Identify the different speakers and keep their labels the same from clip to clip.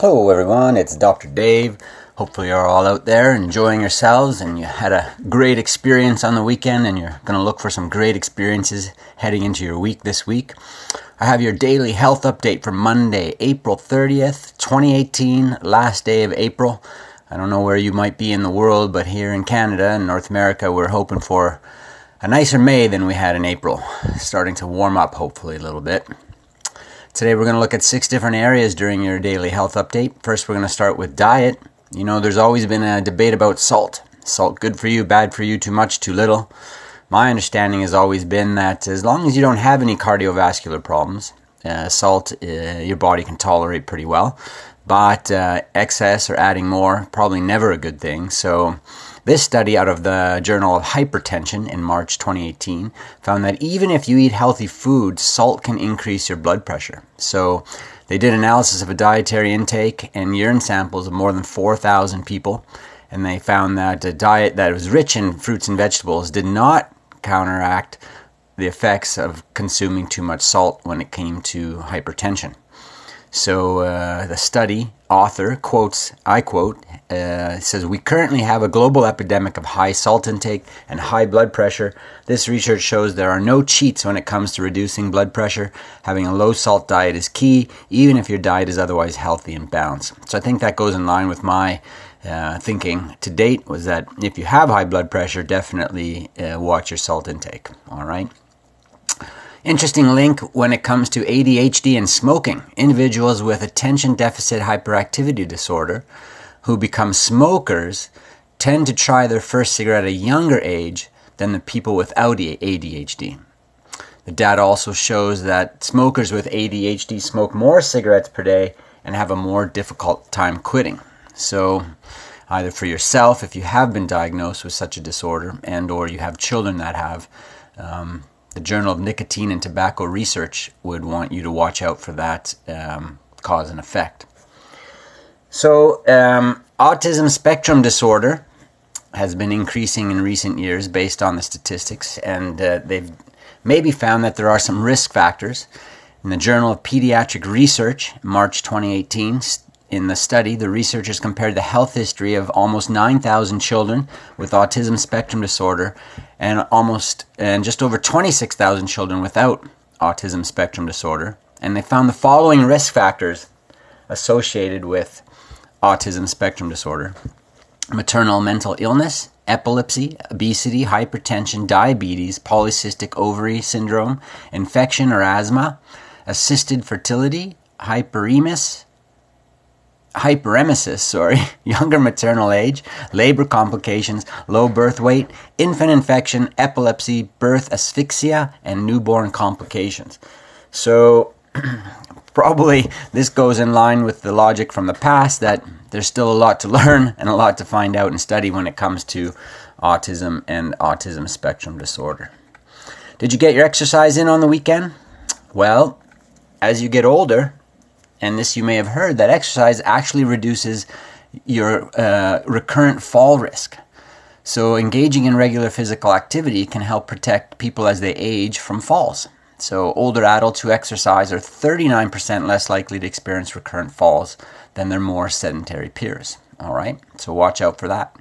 Speaker 1: Hello, everyone. It's Dr. Dave. Hopefully, you're all out there enjoying yourselves and you had a great experience on the weekend and you're going to look for some great experiences heading into your week this week. I have your daily health update for Monday, April 30th, 2018, last day of April. I don't know where you might be in the world, but here in Canada and North America, we're hoping for a nicer May than we had in April. Starting to warm up, hopefully, a little bit. Today we're going to look at six different areas during your daily health update. First, we're going to start with diet. You know, there's always been a debate about salt. Salt good for you, bad for you, too much, too little. My understanding has always been that as long as you don't have any cardiovascular problems, uh, salt uh, your body can tolerate pretty well. But uh, excess or adding more, probably never a good thing. So this study out of the Journal of Hypertension in March 2018 found that even if you eat healthy food, salt can increase your blood pressure. So they did analysis of a dietary intake and urine samples of more than 4,000 people, and they found that a diet that was rich in fruits and vegetables did not counteract the effects of consuming too much salt when it came to hypertension. So uh, the study author quotes, I quote, uh, says, We currently have a global epidemic of high salt intake and high blood pressure. This research shows there are no cheats when it comes to reducing blood pressure. Having a low salt diet is key, even if your diet is otherwise healthy and balanced. So I think that goes in line with my uh, thinking to date was that if you have high blood pressure, definitely uh, watch your salt intake. All right. Interesting link when it comes to ADHD and smoking. Individuals with attention deficit hyperactivity disorder who become smokers tend to try their first cigarette at a younger age than the people without ADHD. The data also shows that smokers with ADHD smoke more cigarettes per day and have a more difficult time quitting. So, either for yourself, if you have been diagnosed with such a disorder, and or you have children that have, um, the Journal of Nicotine and Tobacco Research would want you to watch out for that um, cause and effect. So, um, autism spectrum disorder has been increasing in recent years based on the statistics, and uh, they've maybe found that there are some risk factors. In the Journal of Pediatric Research, March 2018, in the study, the researchers compared the health history of almost 9,000 children with autism spectrum disorder and almost and just over 26,000 children without autism spectrum disorder, and they found the following risk factors associated with autism spectrum disorder. Maternal mental illness, epilepsy, obesity, hypertension, diabetes, polycystic ovary syndrome, infection or asthma, assisted fertility, hyperemesis, hyperemesis, sorry, younger maternal age, labor complications, low birth weight, infant infection, epilepsy, birth asphyxia, and newborn complications. So, probably this goes in line with the logic from the past that there's still a lot to learn and a lot to find out and study when it comes to autism and autism spectrum disorder. Did you get your exercise in on the weekend? Well, as you get older, and this you may have heard, that exercise actually reduces your uh, recurrent fall risk. So, engaging in regular physical activity can help protect people as they age from falls. So, older adults who exercise are 39% less likely to experience recurrent falls than their more sedentary peers. All right, so watch out for that.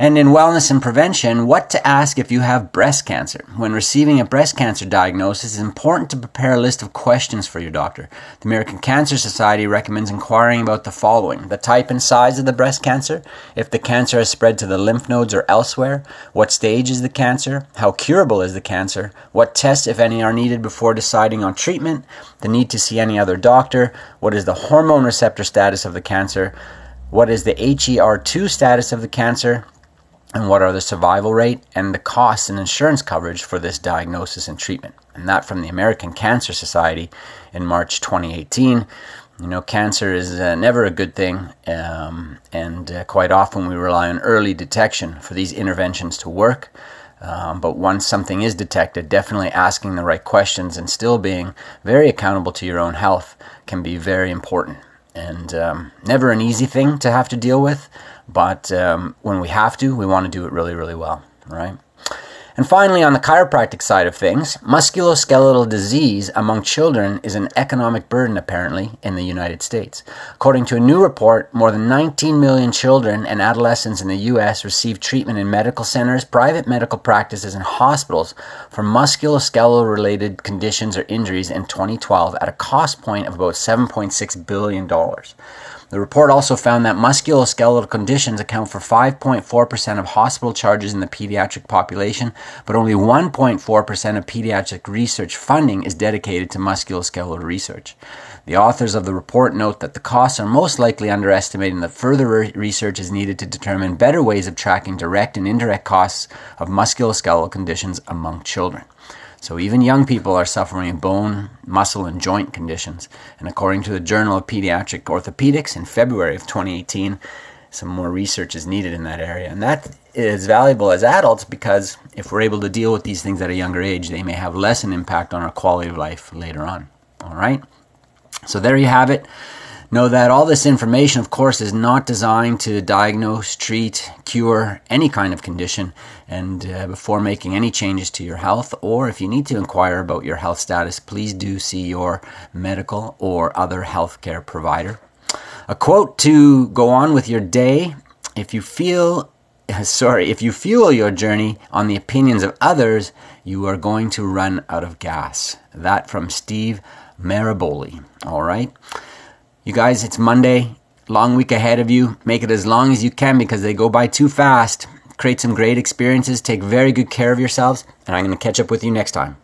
Speaker 1: And in wellness and prevention, what to ask if you have breast cancer. When receiving a breast cancer diagnosis, it's important to prepare a list of questions for your doctor. The American Cancer Society recommends inquiring about the following the type and size of the breast cancer, if the cancer has spread to the lymph nodes or elsewhere, what stage is the cancer, how curable is the cancer, what tests, if any, are needed before deciding on treatment, the need to see any other doctor, what is the hormone receptor status of the cancer, what is the HER2 status of the cancer, and what are the survival rate and the costs and insurance coverage for this diagnosis and treatment. And that from the American Cancer Society in March 2018. You know, cancer is uh, never a good thing, um, and uh, quite often we rely on early detection for these interventions to work. Um, but once something is detected, definitely asking the right questions and still being very accountable to your own health can be very important. And um, never an easy thing to have to deal with, but um, when we have to, we want to do it really, really well, right? And finally, on the chiropractic side of things, musculoskeletal disease among children is an economic burden, apparently, in the United States. According to a new report, more than 19 million children and adolescents in the U.S. receive treatment in medical centers, private medical practices, and hospitals for musculoskeletal related conditions or injuries in 2012 at a cost point of about $7.6 billion. The report also found that musculoskeletal conditions account for 5.4% of hospital charges in the pediatric population, but only 1.4% of pediatric research funding is dedicated to musculoskeletal research. The authors of the report note that the costs are most likely underestimated and that further research is needed to determine better ways of tracking direct and indirect costs of musculoskeletal conditions among children. So even young people are suffering bone, muscle, and joint conditions. And according to the Journal of Pediatric Orthopedics in February of 2018, some more research is needed in that area. And that is valuable as adults because if we're able to deal with these things at a younger age, they may have less an impact on our quality of life later on. All right? So there you have it. Know that all this information, of course, is not designed to diagnose, treat, cure any kind of condition. And uh, before making any changes to your health, or if you need to inquire about your health status, please do see your medical or other healthcare provider. A quote to go on with your day if you feel sorry, if you fuel your journey on the opinions of others, you are going to run out of gas. That from Steve Maraboli. All right. You guys, it's Monday. Long week ahead of you. Make it as long as you can because they go by too fast. Create some great experiences. Take very good care of yourselves. And I'm going to catch up with you next time.